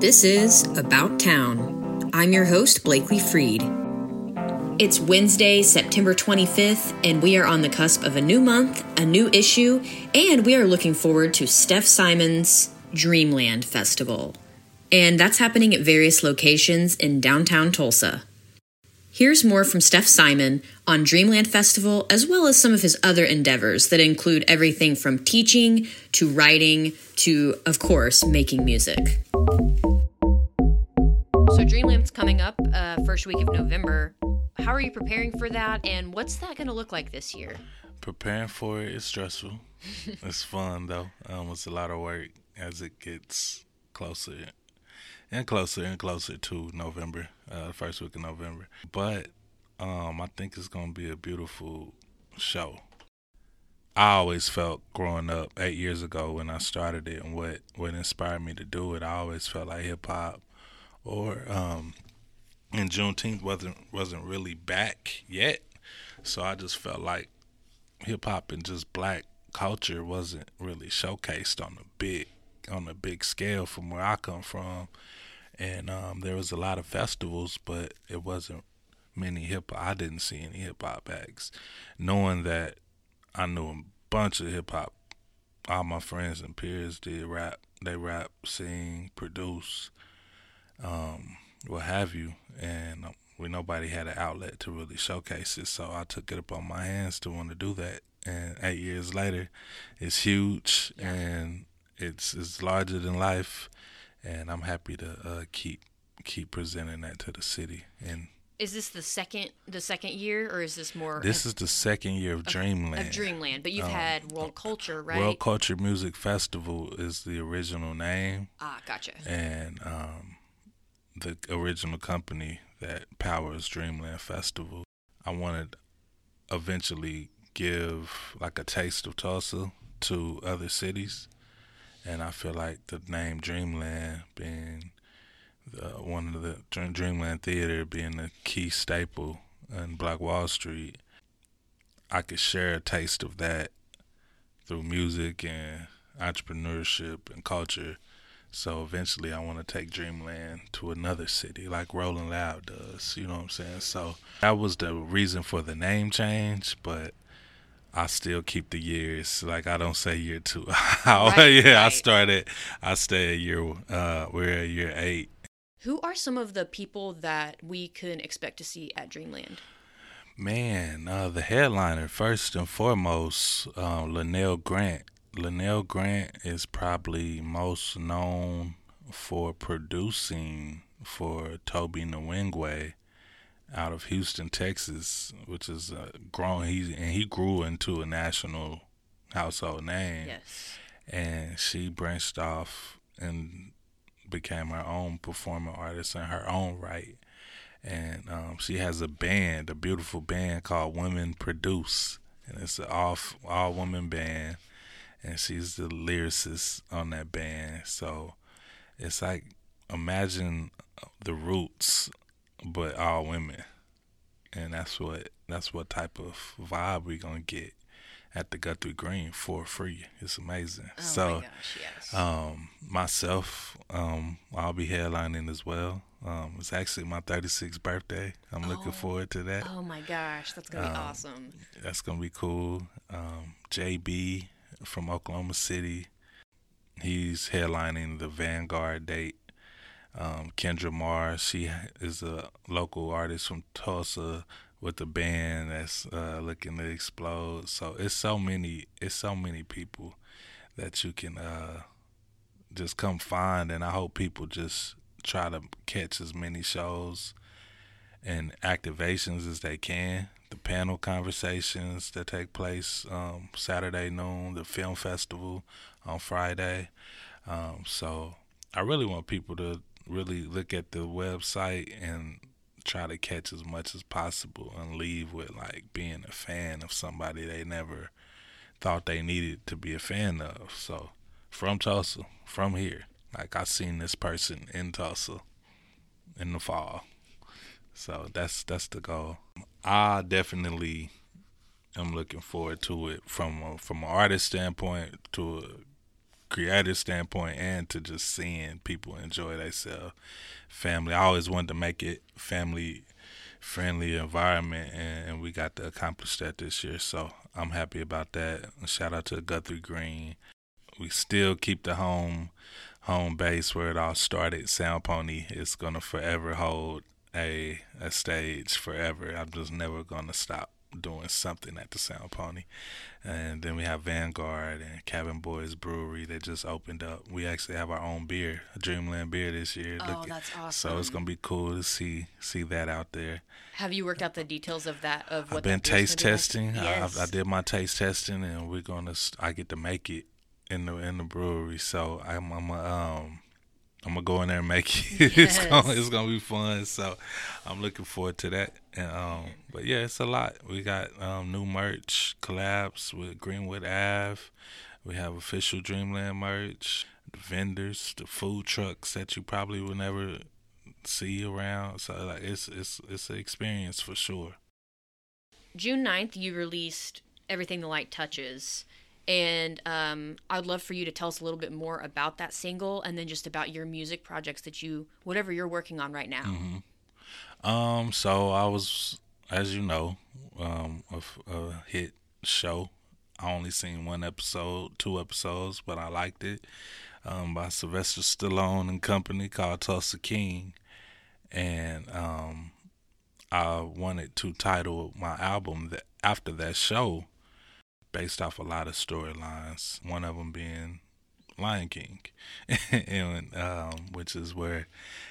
This is About Town. I'm your host, Blakely Freed. It's Wednesday, September 25th, and we are on the cusp of a new month, a new issue, and we are looking forward to Steph Simon's Dreamland Festival. And that's happening at various locations in downtown Tulsa. Here's more from Steph Simon on Dreamland Festival, as well as some of his other endeavors that include everything from teaching to writing to, of course, making music. Dreamland's coming up uh, first week of November. How are you preparing for that, and what's that going to look like this year? Preparing for it is stressful. it's fun though. Um, it's a lot of work as it gets closer and closer and closer to November, uh, first week of November. But um, I think it's gonna be a beautiful show. I always felt growing up eight years ago when I started it and what what inspired me to do it. I always felt like hip hop or um, and Juneteenth wasn't wasn't really back yet, so I just felt like hip hop and just black culture wasn't really showcased on the big on a big scale from where I come from, and um, there was a lot of festivals, but it wasn't many hip. Hop. I didn't see any hip hop acts. Knowing that I knew a bunch of hip hop, all my friends and peers did rap. They rap, sing, produce. Um, what have you, and um, we nobody had an outlet to really showcase it. So I took it upon my hands to want to do that. And eight years later, it's huge and it's it's larger than life, and I'm happy to uh, keep keep presenting that to the city. And is this the second the second year, or is this more? This is the second year of, of Dreamland. Of Dreamland, but you've um, had World Culture, right? World Culture Music Festival is the original name. Ah, gotcha. And um, the original company that powers Dreamland Festival. I wanted eventually give like a taste of Tulsa to other cities, and I feel like the name Dreamland being the, one of the Dreamland Theater being a key staple in Black Wall Street, I could share a taste of that through music and entrepreneurship and culture so eventually, I want to take Dreamland to another city, like Rolling Loud does. You know what I'm saying? So that was the reason for the name change, but I still keep the years. Like I don't say year two. right, yeah, right. I started. I stay a year. Uh, we're at year eight. Who are some of the people that we can expect to see at Dreamland? Man, uh, the headliner first and foremost, uh, LaNell Grant. LaNell Grant is probably most known for producing for Tobe Nwigwe out of Houston, Texas, which is uh, grown. He and he grew into a national household name. Yes. And she branched off and became her own performing artist in her own right. And um, she has a band, a beautiful band called Women Produce, and it's an all all woman band and she's the lyricist on that band. So it's like imagine the roots, but all women, and that's what that's what type of vibe we're gonna get at the Guthrie Green for free. It's amazing. Oh so, my gosh, yes. um, myself, um, I'll be headlining as well. Um, it's actually my 36th birthday. I'm oh. looking forward to that. Oh my gosh, that's gonna be um, awesome. That's gonna be cool. Um, Jabee from Oklahoma City. He's headlining the Vanguard date. Um, Kendra Mars, she is a local artist from Tulsa with a band that's uh, looking to explode. So it's so many, it's so many people that you can uh, just come find, and I hope people just try to catch as many shows and activations as they can the panel conversations that take place um, Saturday noon, the film festival on Friday. Um, so I really want people to really look at the website and try to catch as much as possible and leave with like being a fan of somebody they never thought they needed to be a fan of. So from Tulsa, from here, like I seen this person in Tulsa in the fall. So that's that's the goal. I definitely am looking forward to it from a, from an artist standpoint to a creative standpoint and to just seeing people enjoy themselves. Family. I always wanted to make it family friendly environment, and, we got to accomplish that this year. So I'm happy about that. Shout out to Guthrie Green. We still keep the home home base where it all started. Sound Pony is gonna forever hold a a stage forever. I'm just never gonna stop doing something at the Sound Pony. And then we have Vanguard and Cabin Boys Brewery that just opened up. We actually have our own beer, Dreamland beer this year. Oh, Look, that's awesome. So it's gonna be cool to see see that out there. Have you worked out the details of that of what I've been taste testing. Yes. I, I, did my taste testing and we're gonna I get to make it in the in the brewery. So I'm I'm a, um I'm gonna go in there and make it. Yes. it's gonna it's gonna be fun. So I'm looking forward to that. And um, but yeah, it's a lot. We got um, new merch collabs with Greenwood Ave. We have official Dreamland merch. The vendors, the food trucks that you probably will never see around. So like it's it's it's an experience for sure. June 9th, you released Everything the Light Touches. And um, I'd love for you to tell us a little bit more about that single and then just about your music projects that you, whatever you're working on right now. Mm-hmm. Um, so I was, as you know, um, a, a hit show. I only seen one episode, two episodes, but I liked it. Um, by Sylvester Stallone and company called Tulsa King, and um, I wanted to title my album that after that show based off a lot of storylines. One of them being Lion King, and um, which is where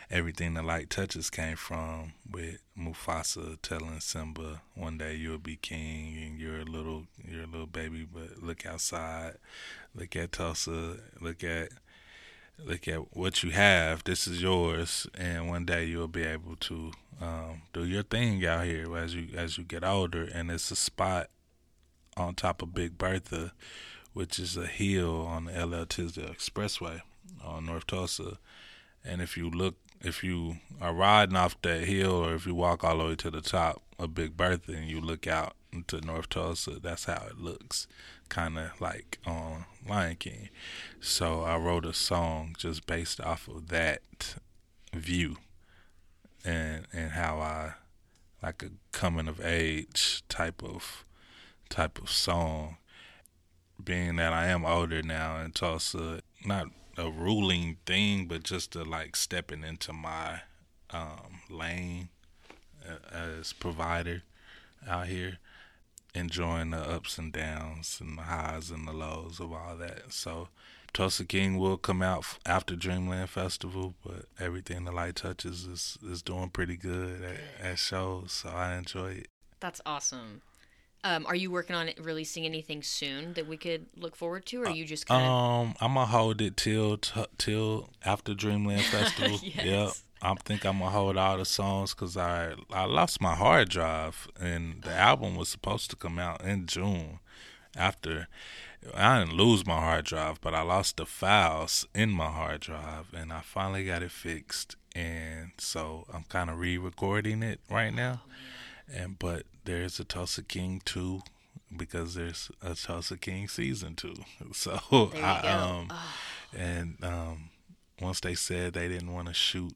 everything the light touches came from. With Mufasa telling Simba, "One day you'll be king, and you're a little, you're a little baby, but look outside, look at Tulsa, look at." Look at what you have. This is yours, and one day you'll be able to um, do your thing out here as you as you get older. And it's a spot on top of Big Bertha, which is a hill on the LL Tisdale Expressway on North Tulsa. And if you look, if you are riding off that hill, or if you walk all the way to the top of Big Bertha and you look out into North Tulsa, that's how it looks, kind of like on Lion King. So I wrote a song just based off of that view, and and how I like a coming of age type of type of song. Being that I am older now in Tulsa, not a ruling thing, but just to like stepping into my um, lane as provider out here, enjoying the ups and downs and the highs and the lows of all that. So, Tulsa King will come out after Dreamland Festival, but everything the light touches is is doing pretty good at, at shows, so I enjoy it. That's awesome. Um, are you working on releasing anything soon that we could look forward to, or are you just kind of? Um, I'm gonna hold it till t- till after Dreamland Festival. yes. Yep. I think I'm gonna hold all the songs because I I lost my hard drive and the album was supposed to come out in June. After I didn't lose my hard drive, but I lost the files in my hard drive, and I finally got it fixed. And so I'm kind of re-recording it right now. Oh, and but there's a Tulsa King two because there's a Tulsa King season two. So I um oh. and um once they said they didn't want to shoot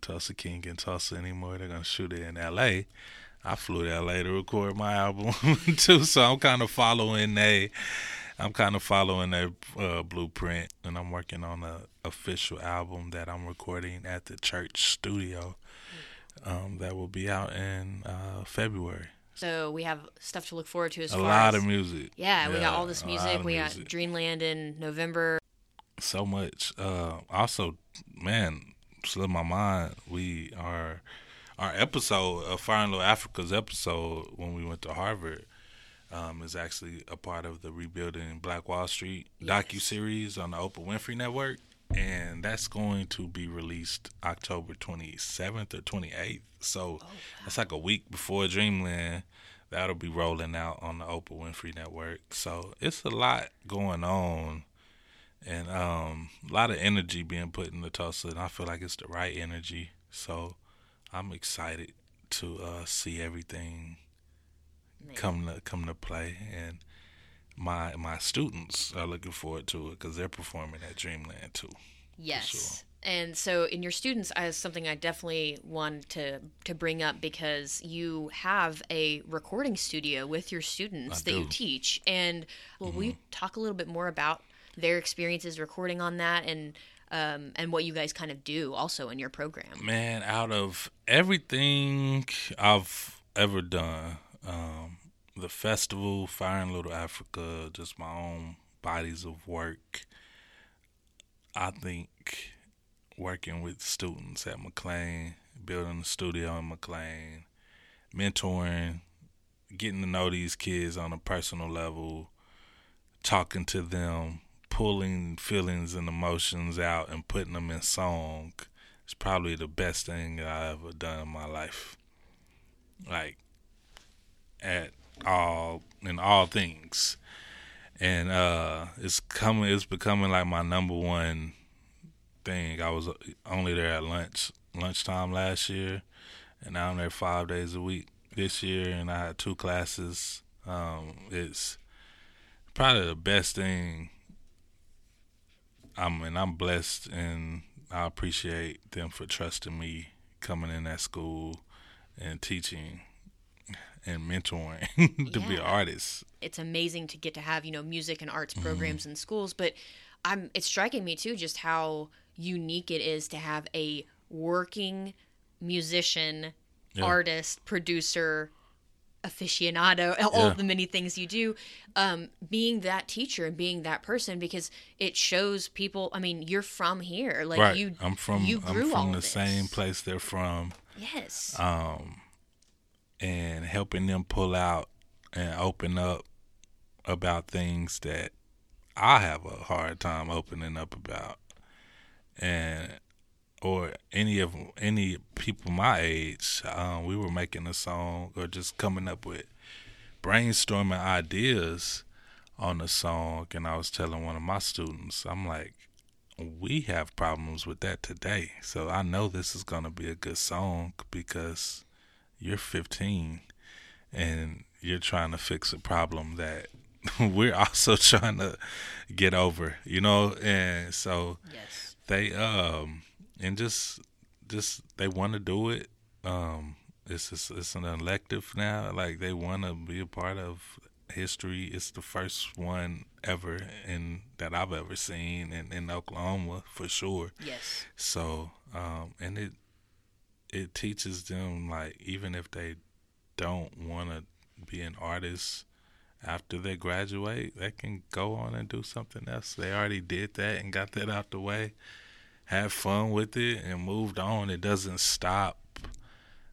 Tulsa King in Tulsa anymore, they're gonna shoot it in L.A. I flew to L.A. to record my album too, so I'm kind of following a. I'm kind of following their uh, blueprint, and I'm working on a official album that I'm recording at the church studio um, that will be out in uh, February. So we have stuff to look forward to as a lot as, of music. Yeah, yeah, we got all this music. We music. got Dreamland in November. So much. Uh, also, man, slipped my mind. We are our episode of Fire in Little Africa's episode when we went to Harvard um, is actually a part of the Rebuilding Black Wall Street yes. docu series on the Oprah Winfrey Network and that's going to be released October 27th or 28th. So oh, wow. that's like a week before Dreamland. That'll be rolling out on the Oprah Winfrey Network. So it's a lot going on and um, a lot of energy being put into Tulsa, and I feel like it's the right energy. So I'm excited to uh, see everything come to come to play and my my students are looking forward to it because they're performing at Dreamland too. Yes. Sure. And so, in your students, as something I definitely want to to bring up because you have a recording studio with your students I that do. you teach, and well, mm-hmm. will you talk a little bit more about their experiences recording on that and um, and what you guys kind of do also in your program? Man, out of everything I've ever done, um, the festival, Fire in Little Africa, just my own bodies of work. I think working with students at McLain, building a studio in McLain, mentoring, getting to know these kids on a personal level, talking to them, pulling feelings and emotions out and putting them in song is probably the best thing I've ever done in my life. Like at all in all things. And uh it's coming it's becoming like my number one thing. I was only there at lunch lunchtime last year, and now I'm there five days a week this year, and I had two classes. Um, it's probably the best thing. I'm and I'm blessed, and I appreciate them for trusting me coming in that school and teaching and mentoring to yeah. be an artist. It's amazing to get to have you know music and arts mm-hmm. programs mm-hmm. in schools, but I'm it's striking me too just how unique it is to have a working musician, yeah. artist, producer, aficionado, all yeah. the many things you do, um, being that teacher and being that person because it shows people. I mean, you're from here, like right. you. I'm from. You grew I'm from the this. same place they're from. Yes. Um, and helping them pull out and open up about things that I have a hard time opening up about. And or any of any people my age, um, we were making a song or just coming up with brainstorming ideas on a song, and I was telling one of my students, I'm like, we have problems with that today, so I know this is gonna be a good song because you're 15 and you're trying to fix a problem that we're also trying to get over, you know, and so. Yes they um and just just they want to do it. Um, it's just, it's an elective now. Like they want to be a part of history. It's the first one ever in that I've ever seen in, in Oklahoma for sure. Yes. So um, and it it teaches them like even if they don't want to be an artist after they graduate, they can go on and do something else. They already did that and got that out the way have fun with it and moved on. It doesn't stop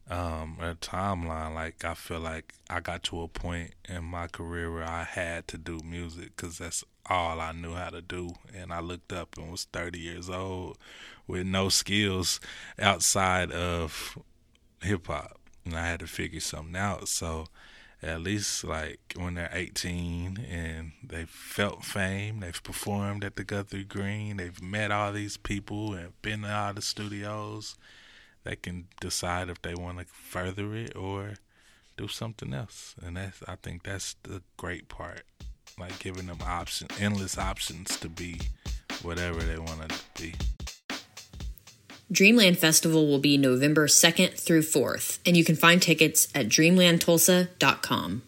um, a timeline. Like I feel like I got to a point in my career where I had to do music because that's all I knew how to do. And I looked up and was 30 years old with no skills outside of hip hop, and I had to figure something out. So at least like when they're 18 and they've felt fame, they've performed at the Guthrie Green, they've met all these people and been to all the studios, they can decide if they want to further it or do something else. And that's I think that's the great part, like giving them options, endless options to be whatever they want to be. Dreamland Festival will be November 2nd through 4th, and you can find tickets at dreamlandtulsa.com.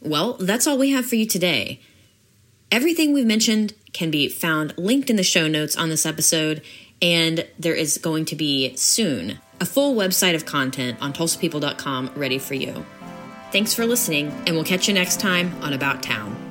Well, that's all we have for you today. Everything we've mentioned can be found linked in the show notes on this episode, and there is going to be soon a full website of content on tulsapeople.com ready for you. Thanks for listening, and we'll catch you next time on About Town.